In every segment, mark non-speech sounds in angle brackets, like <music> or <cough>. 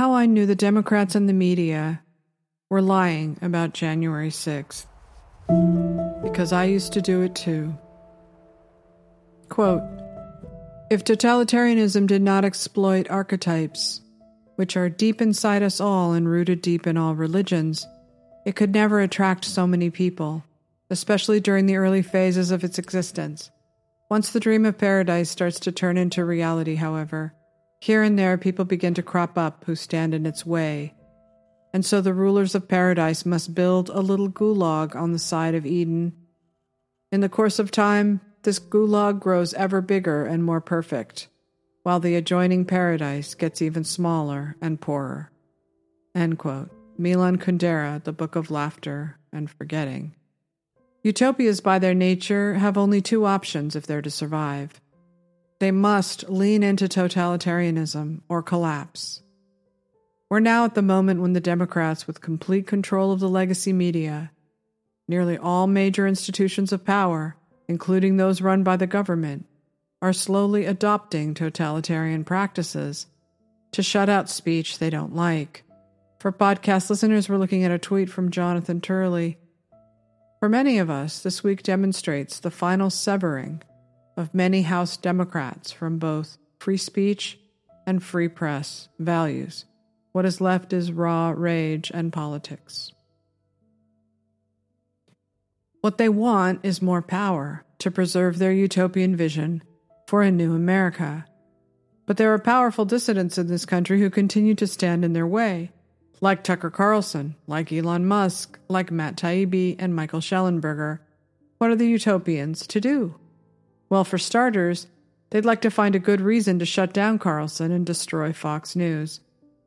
how I knew the Democrats and the media were lying about January 6th. Because I used to do it too. Quote If totalitarianism did not exploit archetypes, which are deep inside us all and rooted deep in all religions, it could never attract so many people, especially during the early phases of its existence. Once the dream of paradise starts to turn into reality, however, here and there people begin to crop up who stand in its way. And so the rulers of paradise must build a little gulag on the side of Eden. In the course of time, this gulag grows ever bigger and more perfect, while the adjoining paradise gets even smaller and poorer. End quote. Milan Kundera, The Book of Laughter and Forgetting. Utopias, by their nature, have only two options if they're to survive. They must lean into totalitarianism or collapse. We're now at the moment when the Democrats, with complete control of the legacy media, nearly all major institutions of power, including those run by the government, are slowly adopting totalitarian practices to shut out speech they don't like. For podcast listeners, we're looking at a tweet from Jonathan Turley for many of us, this week demonstrates the final severing of many House Democrats from both free speech and free press values. What is left is raw rage and politics. What they want is more power to preserve their utopian vision for a new America. But there are powerful dissidents in this country who continue to stand in their way like Tucker Carlson, like Elon Musk, like Matt Taibbi, and Michael Shellenberger. What are the utopians to do? Well, for starters, they'd like to find a good reason to shut down Carlson and destroy Fox News.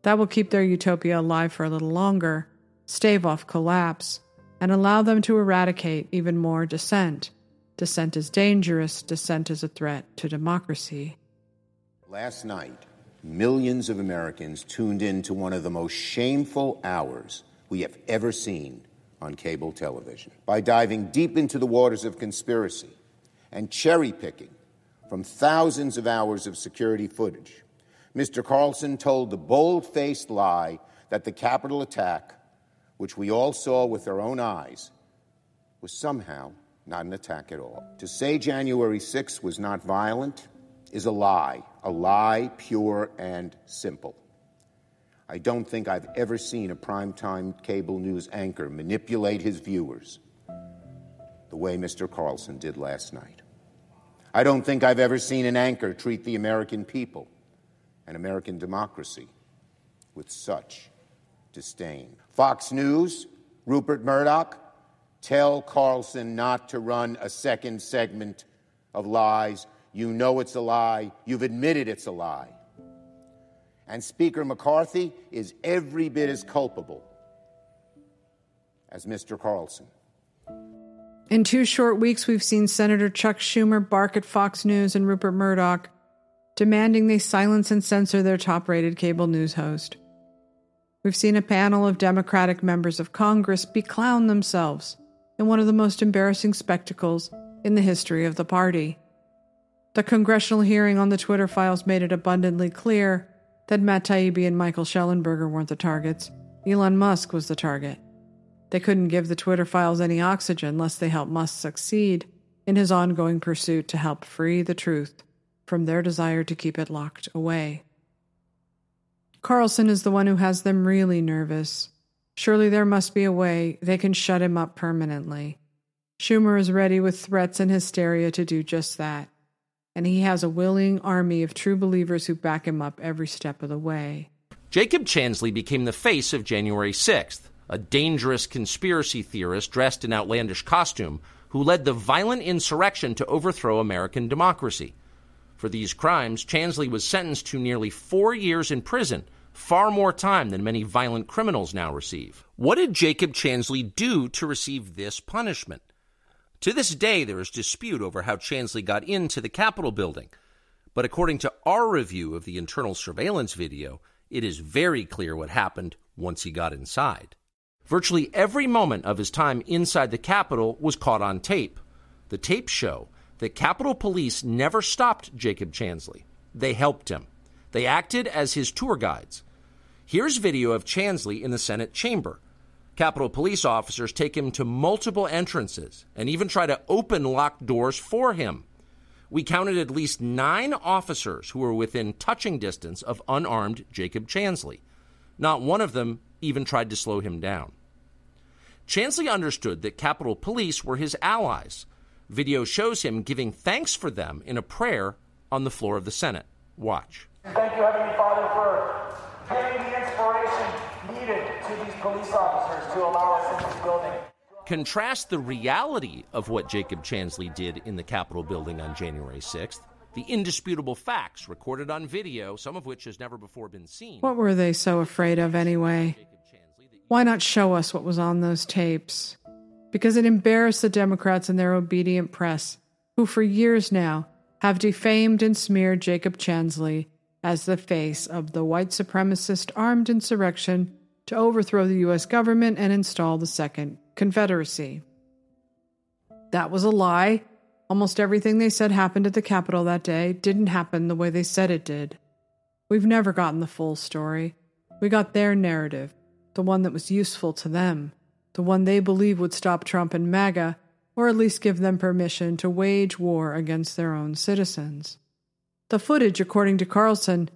That will keep their utopia alive for a little longer, stave off collapse, and allow them to eradicate even more dissent. Dissent is dangerous, dissent is a threat to democracy. Last night, millions of Americans tuned in to one of the most shameful hours we have ever seen on cable television by diving deep into the waters of conspiracy and cherry picking from thousands of hours of security footage. Mr. Carlson told the bold faced lie that the Capitol attack, which we all saw with our own eyes, was somehow not an attack at all. To say January 6th was not violent is a lie, a lie pure and simple. I don't think I've ever seen a primetime cable news anchor manipulate his viewers the way Mr. Carlson did last night. I don't think I've ever seen an anchor treat the American people and American democracy with such disdain. Fox News, Rupert Murdoch, tell Carlson not to run a second segment of lies you know it's a lie. You've admitted it's a lie. And Speaker McCarthy is every bit as culpable as Mr. Carlson. In two short weeks, we've seen Senator Chuck Schumer bark at Fox News and Rupert Murdoch, demanding they silence and censor their top rated cable news host. We've seen a panel of Democratic members of Congress beclown themselves in one of the most embarrassing spectacles in the history of the party. The congressional hearing on the Twitter files made it abundantly clear that Matt Taibbi and Michael Shellenberger weren't the targets. Elon Musk was the target. They couldn't give the Twitter files any oxygen lest they help Musk succeed in his ongoing pursuit to help free the truth from their desire to keep it locked away. Carlson is the one who has them really nervous. Surely there must be a way they can shut him up permanently. Schumer is ready with threats and hysteria to do just that and he has a willing army of true believers who back him up every step of the way. Jacob Chansley became the face of January 6th, a dangerous conspiracy theorist dressed in outlandish costume who led the violent insurrection to overthrow American democracy. For these crimes, Chansley was sentenced to nearly four years in prison, far more time than many violent criminals now receive. What did Jacob Chansley do to receive this punishment? To this day, there is dispute over how Chansley got into the Capitol building. But according to our review of the internal surveillance video, it is very clear what happened once he got inside. Virtually every moment of his time inside the Capitol was caught on tape. The tapes show that Capitol Police never stopped Jacob Chansley. They helped him. They acted as his tour guides. Here's video of Chansley in the Senate chamber. Capitol police officers take him to multiple entrances and even try to open locked doors for him. We counted at least nine officers who were within touching distance of unarmed Jacob Chansley. Not one of them even tried to slow him down. Chansley understood that Capitol Police were his allies. Video shows him giving thanks for them in a prayer on the floor of the Senate. Watch. Thank you, Heavenly Father, for giving the inspiration needed to these police officers to allow us in this building. Contrast the reality of what Jacob Chansley did in the Capitol building on January 6th, the indisputable facts recorded on video, some of which has never before been seen. What were they so afraid of anyway? Why not show us what was on those tapes? Because it embarrassed the Democrats and their obedient press, who for years now have defamed and smeared Jacob Chansley as the face of the white supremacist armed insurrection to overthrow the U.S. government and install the Second Confederacy. That was a lie. Almost everything they said happened at the Capitol that day didn't happen the way they said it did. We've never gotten the full story. We got their narrative, the one that was useful to them, the one they believe would stop Trump and MAGA, or at least give them permission to wage war against their own citizens. The footage, according to Carlson,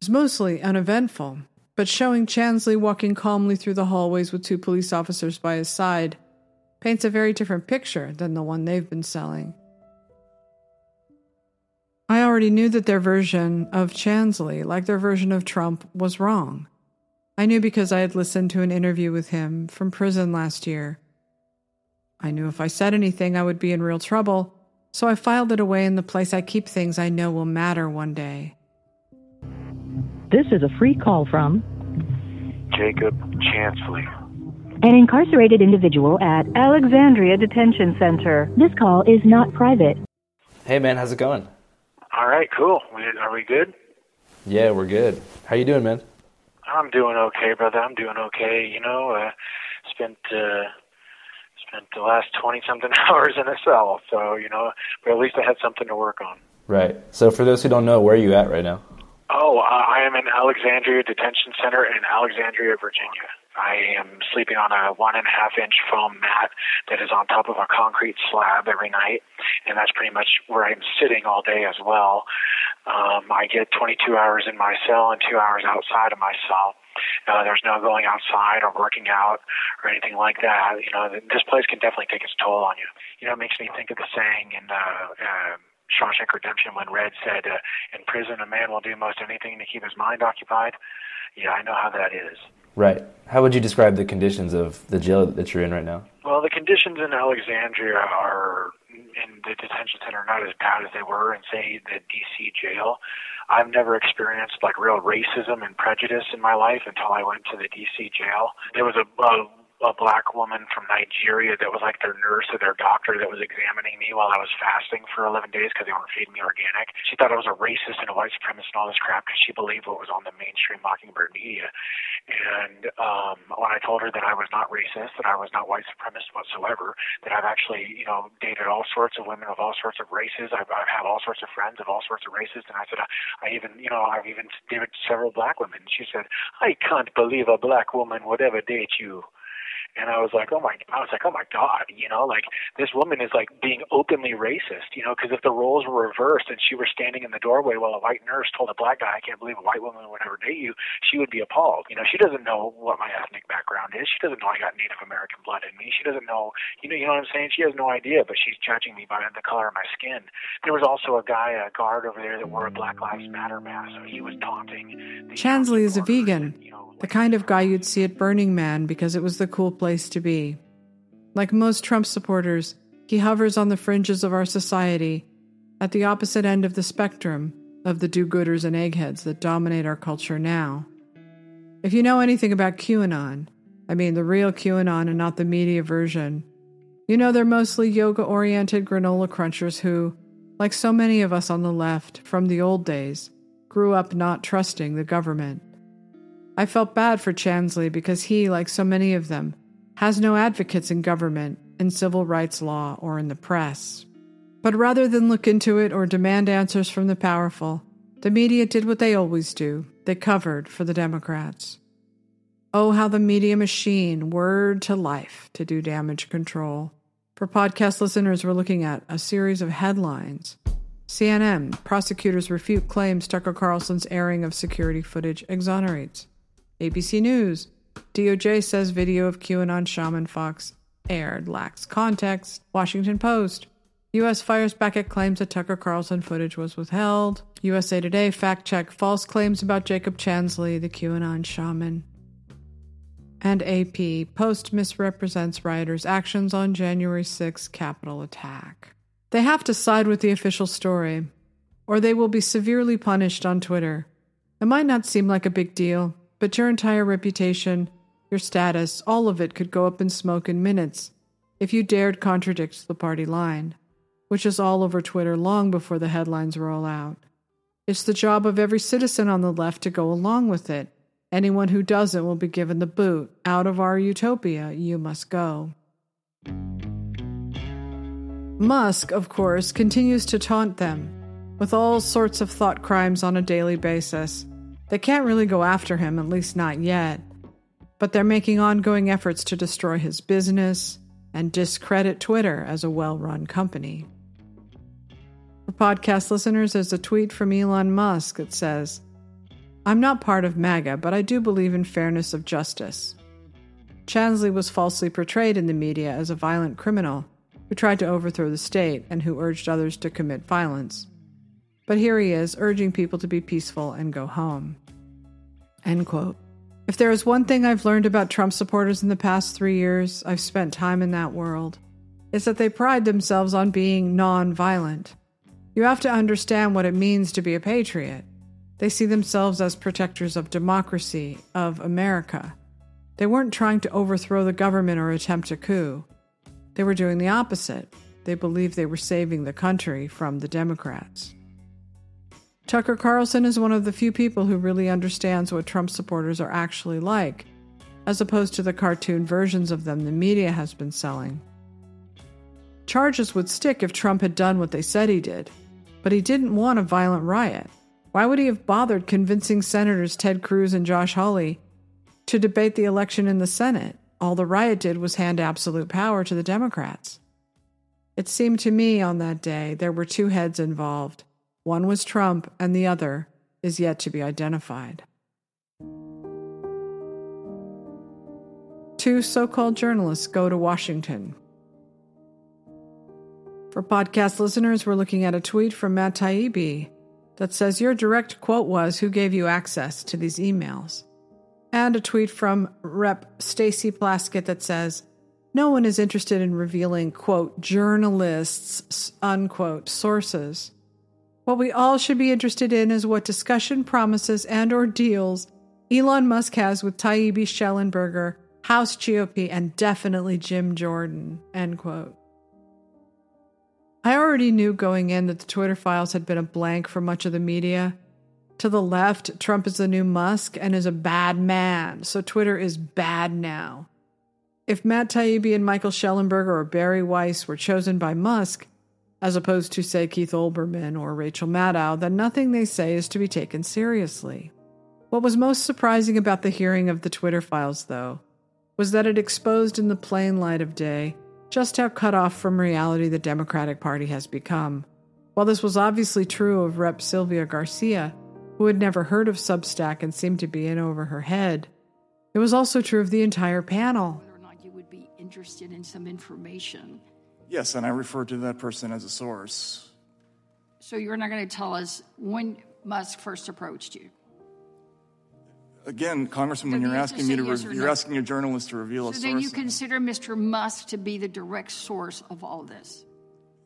is mostly uneventful, but showing Chansley walking calmly through the hallways with two police officers by his side paints a very different picture than the one they've been selling. I already knew that their version of Chansley, like their version of Trump, was wrong. I knew because I had listened to an interview with him from prison last year. I knew if I said anything, I would be in real trouble, so I filed it away in the place I keep things I know will matter one day. This is a free call from Jacob Chansley. An incarcerated individual at Alexandria Detention Center. This call is not private. Hey man, how's it going? All right, cool. Are we good? Yeah, we're good. How you doing, man? I'm doing okay, brother. I'm doing okay. You know, uh, spent uh, spent the last twenty something <laughs> hours in a cell, so you know, but at least I had something to work on. Right. So for those who don't know, where are you at right now? Oh, uh, I am in Alexandria Detention Center in Alexandria, Virginia. I am sleeping on a one and a half inch foam mat that is on top of a concrete slab every night, and that's pretty much where I'm sitting all day as well. Um, I get 22 hours in my cell and two hours outside of my cell. Uh, there's no going outside or working out or anything like that. You know, this place can definitely take its toll on you. You know, it makes me think of the saying in uh, uh, Shawshank Redemption when Red said, uh, "In prison, a man will do most anything to keep his mind occupied." Yeah, I know how that is. Right. How would you describe the conditions of the jail that you're in right now? Well, the conditions in Alexandria are in the detention center not as bad as they were in, say, the D.C. jail. I've never experienced like real racism and prejudice in my life until I went to the D.C. jail. There was a, a a black woman from Nigeria that was like their nurse or their doctor that was examining me while I was fasting for 11 days because they weren't feeding me organic. She thought I was a racist and a white supremacist and all this crap because she believed what was on the mainstream Mockingbird media. And um, when I told her that I was not racist, that I was not white supremacist whatsoever, that I've actually, you know, dated all sorts of women of all sorts of races, I've, I've had all sorts of friends of all sorts of races, and I said, I, I even, you know, I've even dated several black women. She said, I can't believe a black woman would ever date you and I was like, oh my, I was like, oh my god, you know, like this woman is like being openly racist, you know, because if the roles were reversed and she were standing in the doorway while a white nurse told a black guy, I can't believe a white woman would ever date you, she would be appalled. You know, she doesn't know what my ethnic background is. She doesn't know I got Native American blood in me. She doesn't know, you know, you know what I'm saying? She has no idea, but she's judging me by the color of my skin. There was also a guy, a guard over there that wore a Black Lives Matter mask, so he was taunting. Chansley is a vegan, and, you know, the kind of guy you'd uh, see at Burning Man because it was the cool place to be. Like most Trump supporters, he hovers on the fringes of our society, at the opposite end of the spectrum of the do gooders and eggheads that dominate our culture now. If you know anything about QAnon, I mean the real QAnon and not the media version, you know they're mostly yoga oriented granola crunchers who, like so many of us on the left from the old days, grew up not trusting the government. I felt bad for Chansley because he, like so many of them, has no advocates in government, in civil rights law, or in the press. But rather than look into it or demand answers from the powerful, The media did what they always do they covered for the Democrats. Oh, how the media machine whirred to life to do damage control. For podcast listeners, we're looking at a series of headlines. CNN, prosecutors refute claims Tucker Carlson's airing of security footage exonerates. ABC News, DOJ says video of QAnon shaman Fox aired lacks context. Washington Post, U.S. fires back at claims that Tucker Carlson footage was withheld. USA Today fact check false claims about Jacob Chansley, the QAnon shaman. And AP Post misrepresents rioters' actions on January 6 Capitol attack. They have to side with the official story, or they will be severely punished on Twitter. It might not seem like a big deal, but your entire reputation, your status, all of it could go up in smoke in minutes if you dared contradict the party line which is all over Twitter long before the headlines roll out. It's the job of every citizen on the left to go along with it. Anyone who doesn't will be given the boot. Out of our utopia, you must go. Musk, of course, continues to taunt them with all sorts of thought crimes on a daily basis. They can't really go after him, at least not yet, but they're making ongoing efforts to destroy his business and discredit Twitter as a well run company. For podcast listeners, there's a tweet from Elon Musk that says, I'm not part of MAGA, but I do believe in fairness of justice. Chansley was falsely portrayed in the media as a violent criminal who tried to overthrow the state and who urged others to commit violence. But here he is, urging people to be peaceful and go home. End quote. If there is one thing I've learned about Trump supporters in the past three years, I've spent time in that world, is that they pride themselves on being non violent. You have to understand what it means to be a patriot. They see themselves as protectors of democracy, of America. They weren't trying to overthrow the government or attempt a coup. They were doing the opposite. They believed they were saving the country from the Democrats. Tucker Carlson is one of the few people who really understands what Trump supporters are actually like, as opposed to the cartoon versions of them the media has been selling. Charges would stick if Trump had done what they said he did but he didn't want a violent riot. Why would he have bothered convincing Senators Ted Cruz and Josh Hawley to debate the election in the Senate? All the riot did was hand absolute power to the Democrats. It seemed to me on that day there were two heads involved. One was Trump, and the other is yet to be identified. Two so called journalists go to Washington for podcast listeners, we're looking at a tweet from Matt Taibbi that says your direct quote was Who gave you access to these emails? And a tweet from Rep. Stacey Plaskett that says, No one is interested in revealing, quote, journalists, unquote, sources. What we all should be interested in is what discussion promises and or deals Elon Musk has with Taibbi Shellenberger, House GOP, and definitely Jim Jordan, end quote. I already knew going in that the Twitter files had been a blank for much of the media. To the left, Trump is the new Musk and is a bad man, so Twitter is bad now. If Matt Taibbi and Michael Shellenberger or Bari Weiss were chosen by Musk, as opposed to, say, Keith Olbermann or Rachel Maddow, then nothing they say is to be taken seriously. What was most surprising about the hearing of the Twitter files, though, was that it exposed in the plain light of day just how cut off from reality the Democratic Party has become. While this was obviously true of Rep. Sylvia Garcia, who had never heard of Substack and seemed to be in over her head, it was also true of the entire panel. Whether or not you would be interested in some information. Yes, and I refer to that person as a source. So you're not going to tell us when Musk first approached you? Again, Congressman, when you're asking me to yes re- you're no. asking a journalist to reveal a source. So then you consider Mr. Musk to be the direct source of all this?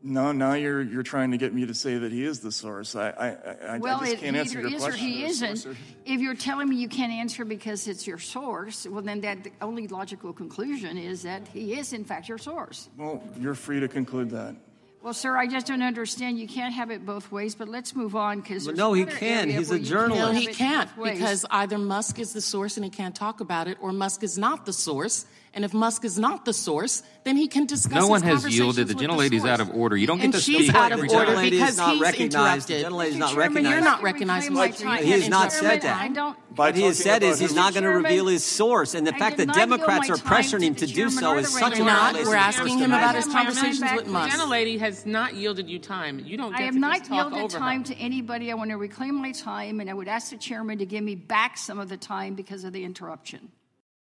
No, now you're you're trying to get me to say that he is the source. I I, I, Well, I just it can't answer either your is or question. he as a isn't. source. If you're telling me you can't answer because it's your source, well, then that the only logical conclusion is that he is, in fact, your source. Well, you're free to conclude that. Well, sir, I just don't understand. You can't have it both ways. But let's move on because Well, no, he can. He's a journalist. No, he can't because either Musk is the source and he can't talk about it, or Musk is not the source And if Musk is not the source, then he can discuss. The source. No one has yielded. The conversations with gentlelady's out of order. You don't and get to she's speak out of every order time. because not he's recognized. The interrupted. gentlelady's not Chairman, recognized. You're not recognizing my But time. He has not said that. I don't. What he has said is he's not going to reveal his source, and the I fact that Democrats are pressuring him to do so is the such a regulator. We're not. We're asking him about his I have my conversations with. Musk. The gentlelady has not yielded you time. You don't I get have to not just talk yielded over time her. to anybody. I want to reclaim my time, and I would ask the chairman to give me back some of the time because of the interruption.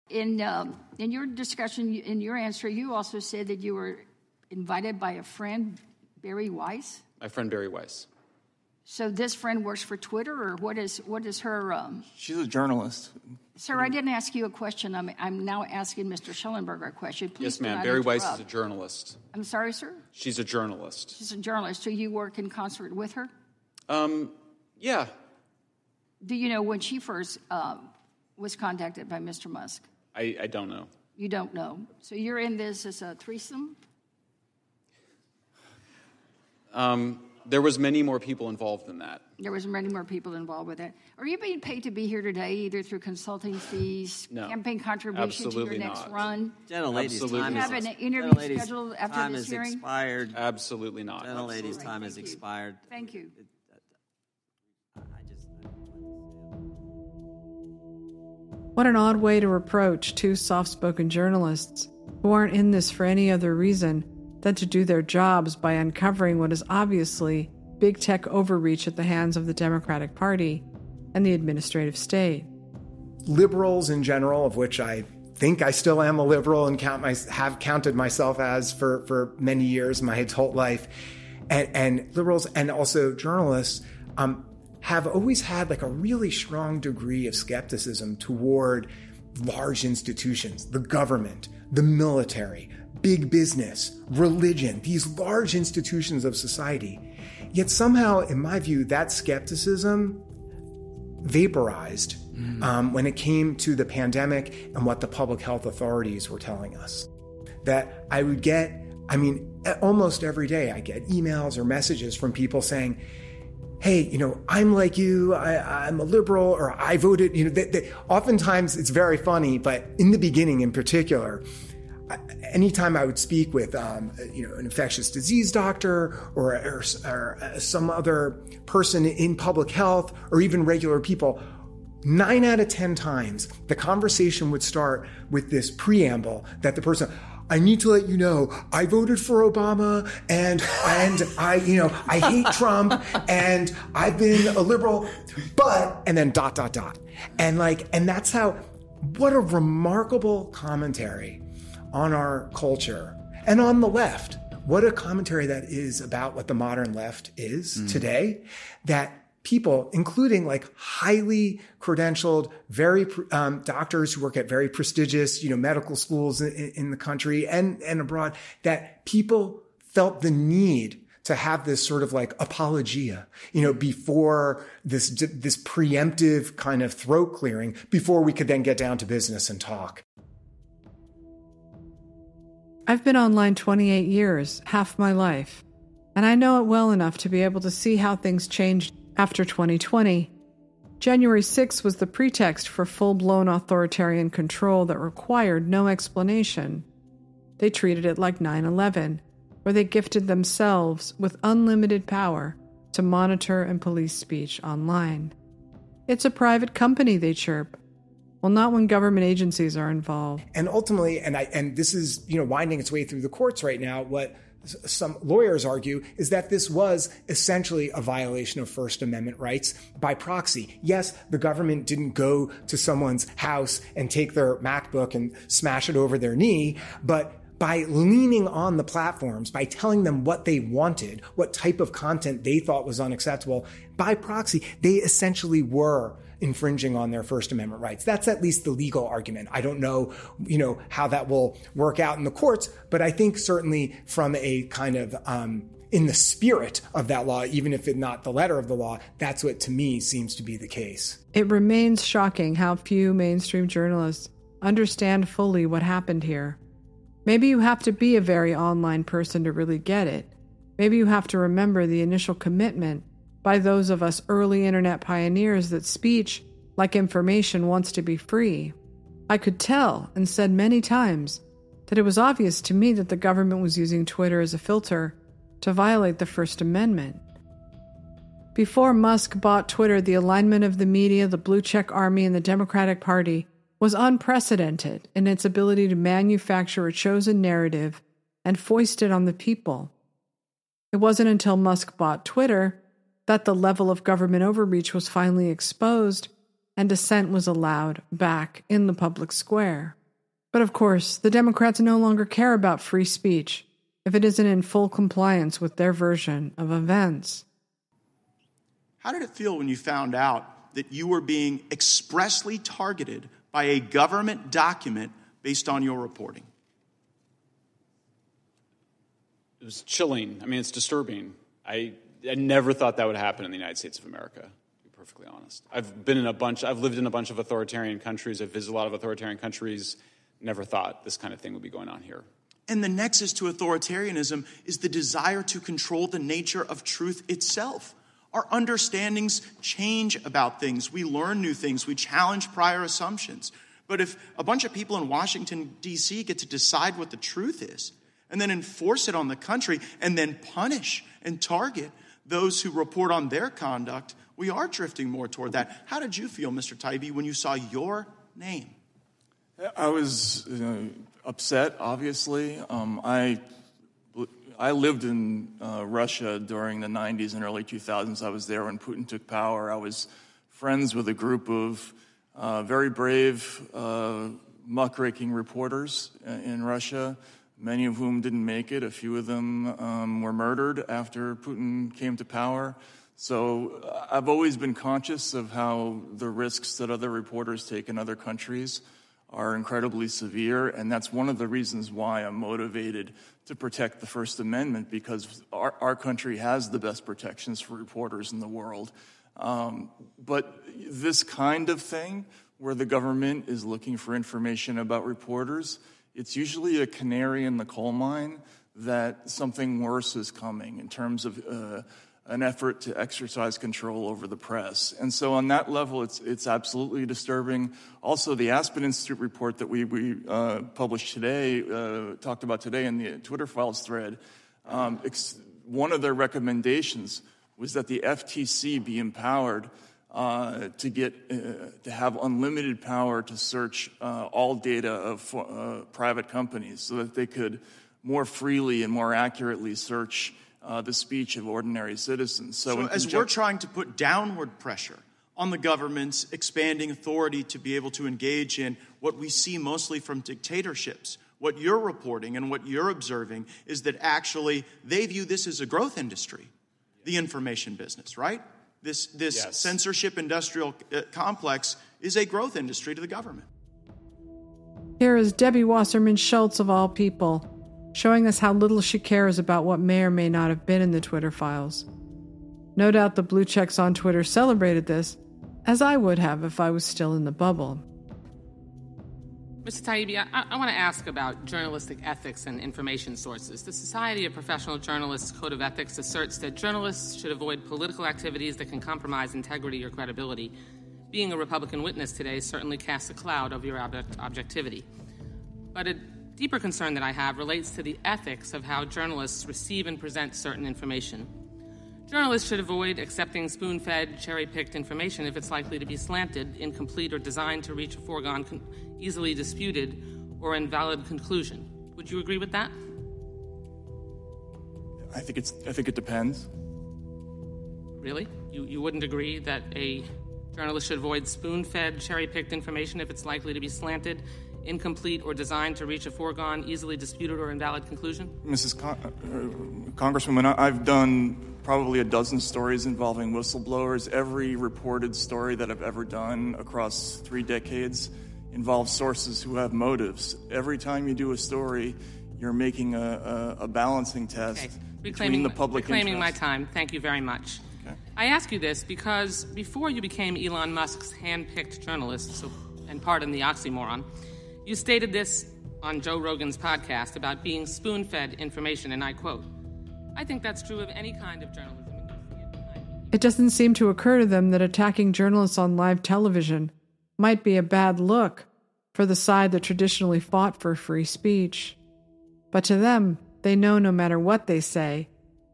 In um, in your discussion, in your answer, you also said that you were invited by a friend, Bari Weiss. My friend Bari Weiss. So this friend works for Twitter, or what is what is her? Um, She's a journalist. sir, I didn't ask you a question. I'm I'm now asking Mr. Shellenberger a question. Please Yes, ma'am. not Bari Weiss is a journalist. I'm sorry, sir. She's a journalist. She's a journalist. So you work in concert with her. Um, yeah. Do you know when she first uh, was contacted by Mr. Musk? I, I don't know. You don't know. So you're in this as a threesome? Um, there was many more people involved than that. There was many more people involved with it. Are you being paid to be here today, either through consulting fees, No. campaign contribution Absolutely to your next not. run? Gentlelady's Absolutely time Do you have an interview scheduled after time this is hearing? expired. Absolutely not. Gentlelady's time is Thank you. expired. Thank you. What an odd way to reproach two soft spoken journalists who aren't in this for any other reason than to do their jobs by uncovering what is obviously big tech overreach at the hands of the Democratic Party and the administrative state. liberals in general, of which I think I still am a liberal and count my, have counted myself as for, for many years, my whole life, and, and liberals and also journalists um, have always had like a really strong degree of skepticism toward large institutions, the government, the military, big business, religion, these large institutions of society. Yet somehow, in my view, that skepticism vaporized um, when it came to the pandemic and what the public health authorities were telling us. That I would get, I mean, almost every day, I get emails or messages from people saying, Hey, you know, I'm like you. I, I'm a liberal, or I voted. You know, they, they, oftentimes it's very funny, but in the beginning, in particular, anytime I would speak with, um, you know, an infectious disease doctor or, or, or some other person in public health or even regular people, nine out of 10 times the conversation would start with this preamble that the person, I need to let you know I voted for Obama and and I you know I hate Trump and I've been a liberal but and then dot dot dot and like and that's how what a remarkable commentary on our culture and on the left. What a commentary that is about what the modern left is mm. today. That people, including like highly credentialed, very um, doctors who work at very prestigious, you know, medical schools in, in the country and and abroad, that people felt the need to have this sort of like apologia, you know, before this this preemptive kind of throat clearing, before we could then get down to business and talk. I've been online 28 years, half my life, and I know it well enough to be able to see how things changed after 2020. January 6 was the pretext for full blown authoritarian control that required no explanation. They treated it like 9 11, where they gifted themselves with unlimited power to monitor and police speech online. It's a private company, they chirp. Well, not when government agencies are involved. And ultimately, and I and this is you know winding its way through the courts right now. What some lawyers argue is that this was essentially a violation of First Amendment rights by proxy. Yes, the government didn't go to someone's house and take their MacBook and smash it over their knee, but by leaning on the platforms, by telling them what they wanted, what type of content they thought was unacceptable, by proxy, they essentially were infringing on their First Amendment rights. That's at least the legal argument. I don't know, you know, how that will work out in the courts, but I think certainly from a kind of um, in the spirit of that law, even if it's not the letter of the law, that's what to me seems to be the case. It remains shocking how few mainstream journalists understand fully what happened here. Maybe you have to be a very online person to really get it. Maybe you have to remember the initial commitment by those of us early internet pioneers that speech, like information, wants to be free. I could tell and said many times that it was obvious to me that the government was using Twitter as a filter to violate the First Amendment. Before Musk bought Twitter, the alignment of the media, the blue check army, and the Democratic Party was unprecedented in its ability to manufacture a chosen narrative and foist it on the people. It wasn't until Musk bought Twitter that the level of government overreach was finally exposed and dissent was allowed back in the public square. But of course, the Democrats no longer care about free speech if it isn't in full compliance with their version of events. How did it feel when you found out that you were being expressly targeted by a government document based on your reporting? It was chilling. I mean, it's disturbing. I, I never thought that would happen in the United States of America, to be perfectly honest. I've been in a bunch, I've lived in a bunch of authoritarian countries, I've visited a lot of authoritarian countries, never thought this kind of thing would be going on here. And the nexus to authoritarianism is the desire to control the nature of truth itself. Our understandings change about things. We learn new things. We challenge prior assumptions. But if a bunch of people in Washington, D.C. get to decide what the truth is and then enforce it on the country and then punish and target those who report on their conduct, we are drifting more toward that. How did you feel, Mr. Taibbi, when you saw your name? I was upset, obviously. Um, I I lived in uh, Russia during the 90s and early 2000s. I was there when Putin took power. I was friends with a group of uh, very brave, uh, muckraking reporters in Russia, many of whom didn't make it. A few of them um, were murdered after Putin came to power. So uh, I've always been conscious of how the risks that other reporters take in other countries are incredibly severe, and that's one of the reasons why I'm motivated to protect the First Amendment because our, our country has the best protections for reporters in the world. Um, but this kind of thing, where the government is looking for information about reporters, it's usually a canary in the coal mine that something worse is coming in terms of uh, an effort to exercise control over the press. And so, on that level, it's, it's absolutely disturbing. Also, the Aspen Institute report that we, we uh, published today, uh, talked about today in the Twitter files thread, um, ex- one of their recommendations was that the FTC be empowered. Uh, to get uh, to have unlimited power to search uh, all data of uh, private companies, so that they could more freely and more accurately search uh, the speech of ordinary citizens. So, so as we're trying to put downward pressure on the government's expanding authority to be able to engage in what we see mostly from dictatorships, what you're reporting and what you're observing is that actually they view this as a growth industry, the information business, right? This, this yes. censorship industrial uh, complex is a growth industry to the government. Here is Debbie Wasserman Schultz, of all people, showing us how little she cares about what may or may not have been in the Twitter files. No doubt the blue checks on Twitter celebrated this, as I would have if I was still in the bubble. Mr. Taibbi, I, I want to ask about journalistic ethics and information sources. The Society of Professional Journalists Code of Ethics asserts that journalists should avoid political activities that can compromise integrity or credibility. Being a Republican witness today certainly casts a cloud over your object- objectivity. But it deeper concern that I have relates to the ethics of how journalists receive and present certain information. Journalists should avoid accepting spoon fed, cherry picked information if it's likely to be slanted, incomplete, or designed to reach a foregone, con- easily disputed, or invalid conclusion. Would you agree with that? I think, it's, I think it depends. Really? You, you wouldn't agree that a journalist should avoid spoon fed, cherry picked information if it's likely to be slanted, incomplete, or designed to reach a foregone, easily disputed, or invalid conclusion? Mrs. Con- uh, Congresswoman, I've done probably a dozen stories involving whistleblowers. Every reported story that I've ever done across three decades involves sources who have motives. Every time you do a story, you're making a, a, a balancing test okay. between the public reclaiming interest. my time. Thank you very much. Okay. I ask you this because before you became Elon Musk's hand-picked journalist, so, and pardon the oxymoron, you stated this on Joe Rogan's podcast about being spoon fed information, and I quote I think that's true of any kind of journalism. It doesn't seem to occur to them that attacking journalists on live television might be a bad look for the side that traditionally fought for free speech. But to them, they know no matter what they say,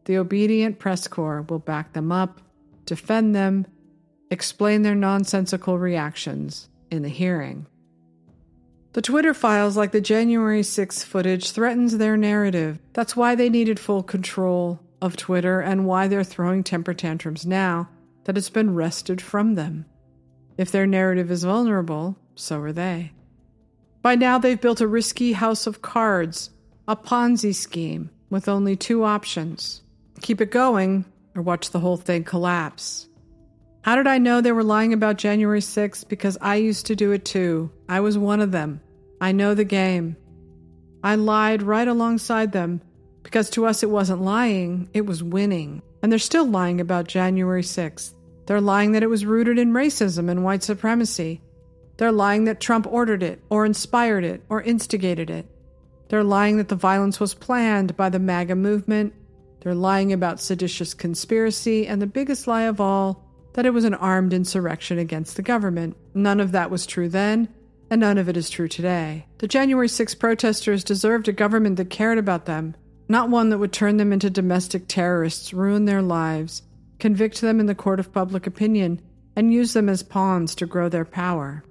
the obedient press corps will back them up, defend them, explain their nonsensical reactions in the hearing. The Twitter files, like the January 6 footage, threatens their narrative. That's why they needed full control of Twitter and why they're throwing temper tantrums now that it's been wrested from them. If their narrative is vulnerable, so are they. By now, they've built a risky house of cards, a Ponzi scheme with only two options keep it going or watch the whole thing collapse. How did I know they were lying about January 6th? Because I used to do it too. I was one of them. I know the game. I lied right alongside them because to us it wasn't lying, it was winning. And they're still lying about January 6th. They're lying that it was rooted in racism and white supremacy. They're lying that Trump ordered it, or inspired it, or instigated it. They're lying that the violence was planned by the MAGA movement. They're lying about seditious conspiracy, and the biggest lie of all, that it was an armed insurrection against the government. None of that was true then, and none of it is true today. The January 6 protesters deserved a government that cared about them, not one that would turn them into domestic terrorists, ruin their lives, convict them in the court of public opinion, and use them as pawns to grow their power.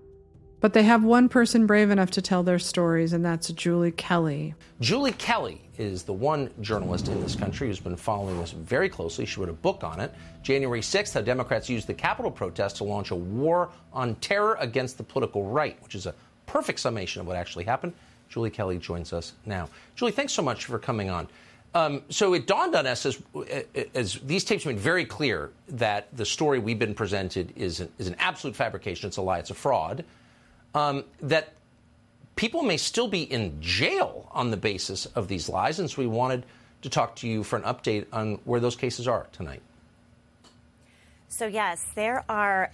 But they have one person brave enough to tell their stories, and that's Julie Kelly. Julie Kelly is the one journalist in this country who's been following this very closely. She wrote a book on it. January 6th, how Democrats used the Capitol protest to launch a war on terror against the political right, which is a perfect summation of what actually happened. Julie Kelly joins us now. Julie, thanks so much for coming on. Um, so it dawned on us as, as these tapes made very clear that the story we've been presented is an, is an absolute fabrication. It's a lie. It's a fraud. Um, that people may still be in jail on the basis of these lies. And so we wanted to talk to you for an update on where those cases are tonight. So, yes, there are,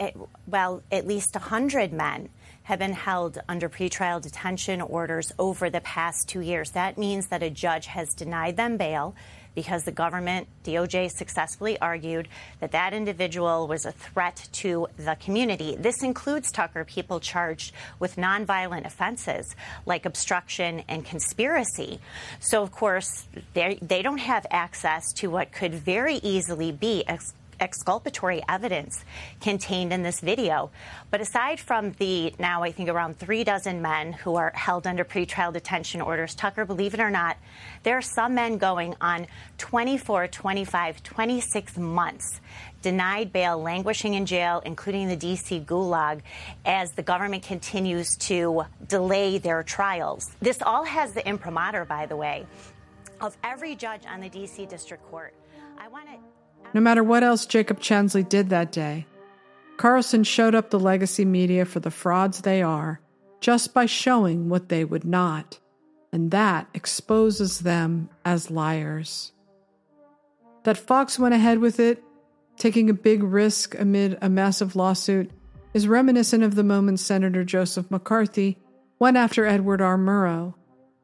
well, at least 100 men have been held under pretrial detention orders over the past two years. That means that a judge has denied them bail because the government, DOJ, successfully argued that that individual was a threat to the community. This includes, Tucker, people charged with nonviolent offenses like obstruction and conspiracy. So, of course, they don't have access to what could very easily be exculpatory evidence contained in this video. But aside from the now, I think, around three dozen men who are held under pretrial detention orders, Tucker, believe it or not, there are some men going on 24, 25, 26 months denied bail, languishing in jail, including the D.C. gulag, as the government continues to delay their trials. This all has the imprimatur, by the way, of every judge on the D.C. District Court. I want to no matter what else Jacob Chansley did that day, Carlson showed up the legacy media for the frauds they are just by showing what they would not, and that exposes them as liars. That Fox went ahead with it, taking a big risk amid a massive lawsuit, is reminiscent of the moment Senator Joseph McCarthy went after Edward R. Murrow.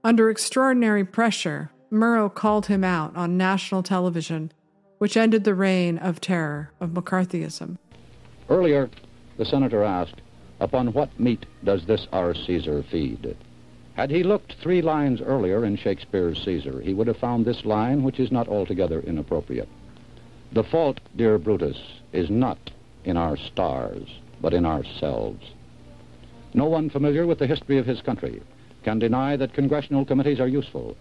Under extraordinary pressure, Murrow called him out on national television which ended the reign of terror of McCarthyism. Earlier, the senator asked, Upon what meat does this our Caesar feed? Had he looked three lines earlier in Shakespeare's Caesar, he would have found this line, which is not altogether inappropriate. The fault, dear Brutus, is not in our stars, but in ourselves. No one familiar with the history of his country can deny that congressional committees are useful.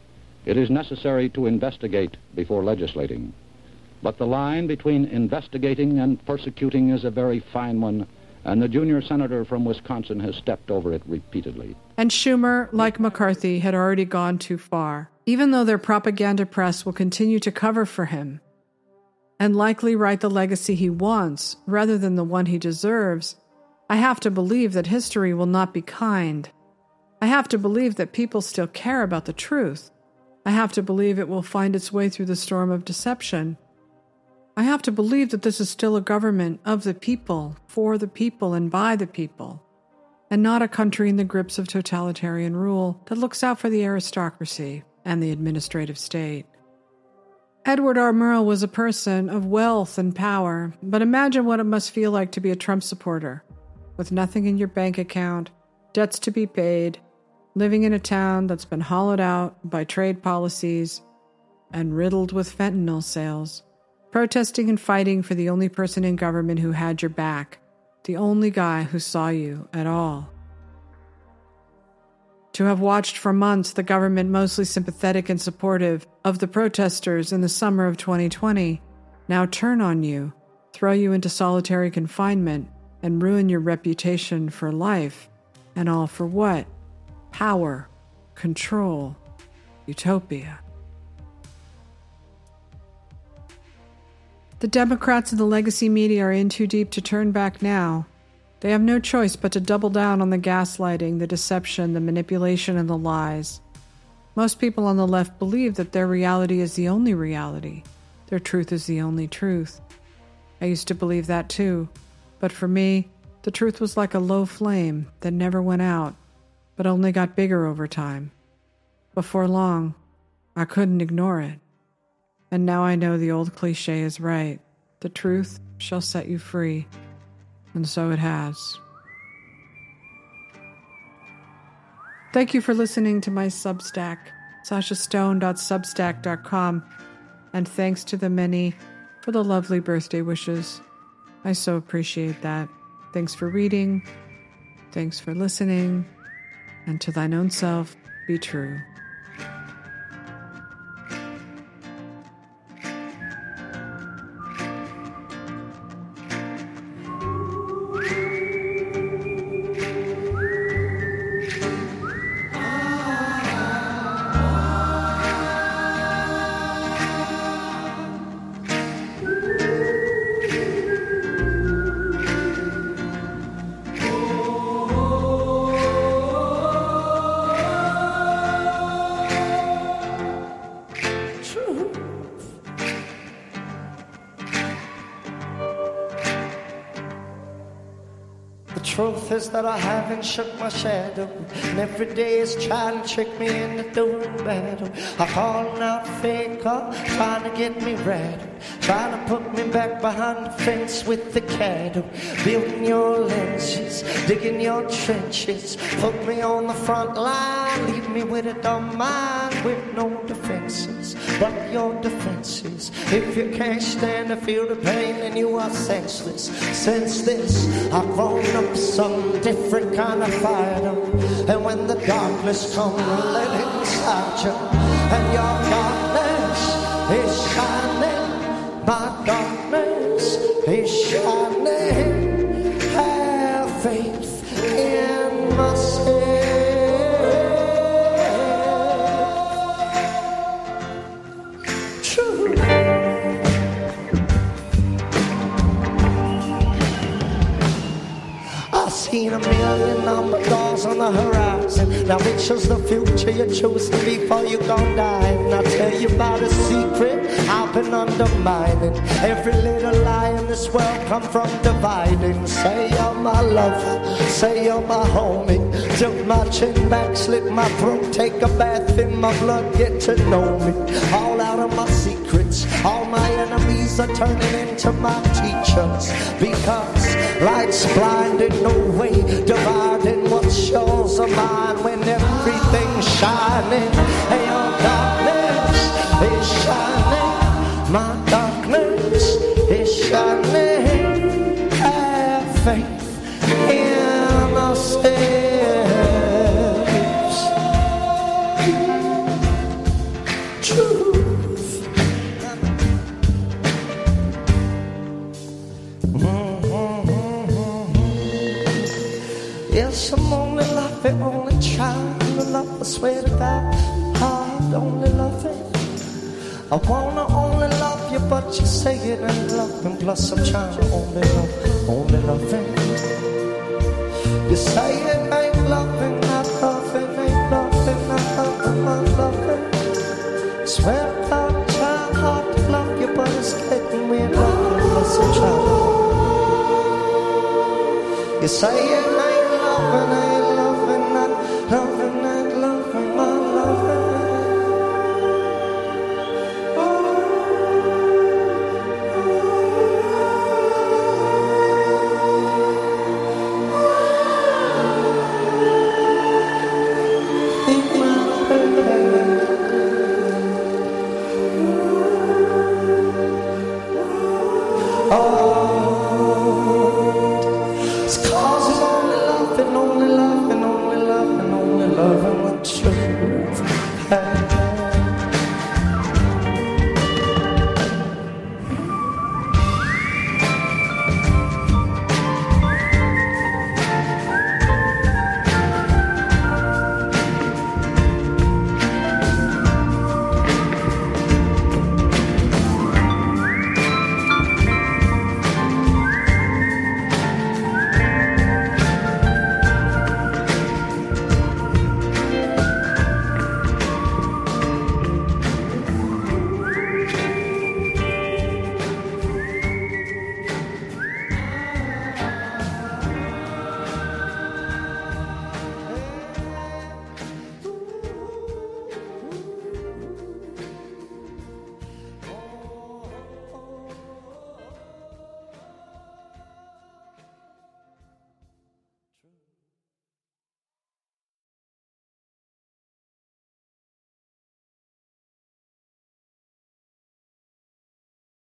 It is necessary to investigate before legislating. But the line between investigating and persecuting is a very fine one, and the junior senator from Wisconsin has stepped over it repeatedly. And Schumer, like McCarthy, had already gone too far, even though their propaganda press will continue to cover for him and likely write the legacy he wants rather than the one he deserves. I have to believe that history will not be kind. I have to believe that people still care about the truth. I have to believe it will find its way through the storm of deception I have to believe that this is still a government of the people, for the people, and by the people, and not a country in the grips of totalitarian rule that looks out for the aristocracy and the administrative state. Edward R. Murrow was a person of wealth and power, but imagine what it must feel like to be a Trump supporter, with nothing in your bank account, debts to be paid, living in a town that's been hollowed out by trade policies and riddled with fentanyl sales, protesting and fighting for the only person in government who had your back, the only guy who saw you at all. To have watched for months the government mostly sympathetic and supportive of the protesters in the summer of 2020 now turn on you, throw you into solitary confinement, and ruin your reputation for life. And all for what? Power, control, utopia. The Democrats and the legacy media are in too deep to turn back now. They have no choice but to double down on the gaslighting, the deception, the manipulation, and the lies. Most people on the left believe that their reality is the only reality, their truth is the only truth. I used to believe that too, but for me, the truth was like a low flame that never went out, but only got bigger over time. Before long, I couldn't ignore it. And now I know the old cliche is right the truth shall set you free. And so it has. Thank you for listening to my Substack, sashastone.substack.com, and thanks to the many for the lovely birthday wishes. I so appreciate that. Thanks for reading, thanks for listening, and to thine own self be true. Is that I haven't shook my shadow. And every day is trying to trick me into doing battle. I call out faker, trying to get me rattled. Trying to put me back behind the fence with the cattle. Building your lenses, digging your trenches. Put me on the front line, leave me with a dumb mind with no defenses. But your defenses, if you can't stand to feel the pain, then you are senseless. Since this, I've grown up some different kind of fighter. And when the darkness comes, let it inside you. And your darkness is shining. My darkness is shining. Now which is the future you choose to be you gon' die? And I'll tell you about a secret I've been undermining. Every little lie in this world come from dividing. Say you're my lover, say you're my homie. Tilt my chin back, slit my throat, take a bath in my blood, get to know me. All out of my secrets, all my enemies are turning into my teachers. Because light's blinded, no way dividing what's yours or mine when everything's shining. And your darkness is shining. My darkness is shining. Have faith I'm only loving, only trying to love. I swear to God, hard only loving. I wanna only love you, but you say it ain't loving. Plus, I'm trying to only love, only loving. You say it ain't loving, not loving, ain't loving, not loving, not loving. Swear to God, I'm trying hard to love you, but it's getting weird. Plus, I'm trying. You say it ain't loving,